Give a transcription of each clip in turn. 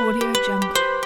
Audio Jungle.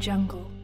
jungle.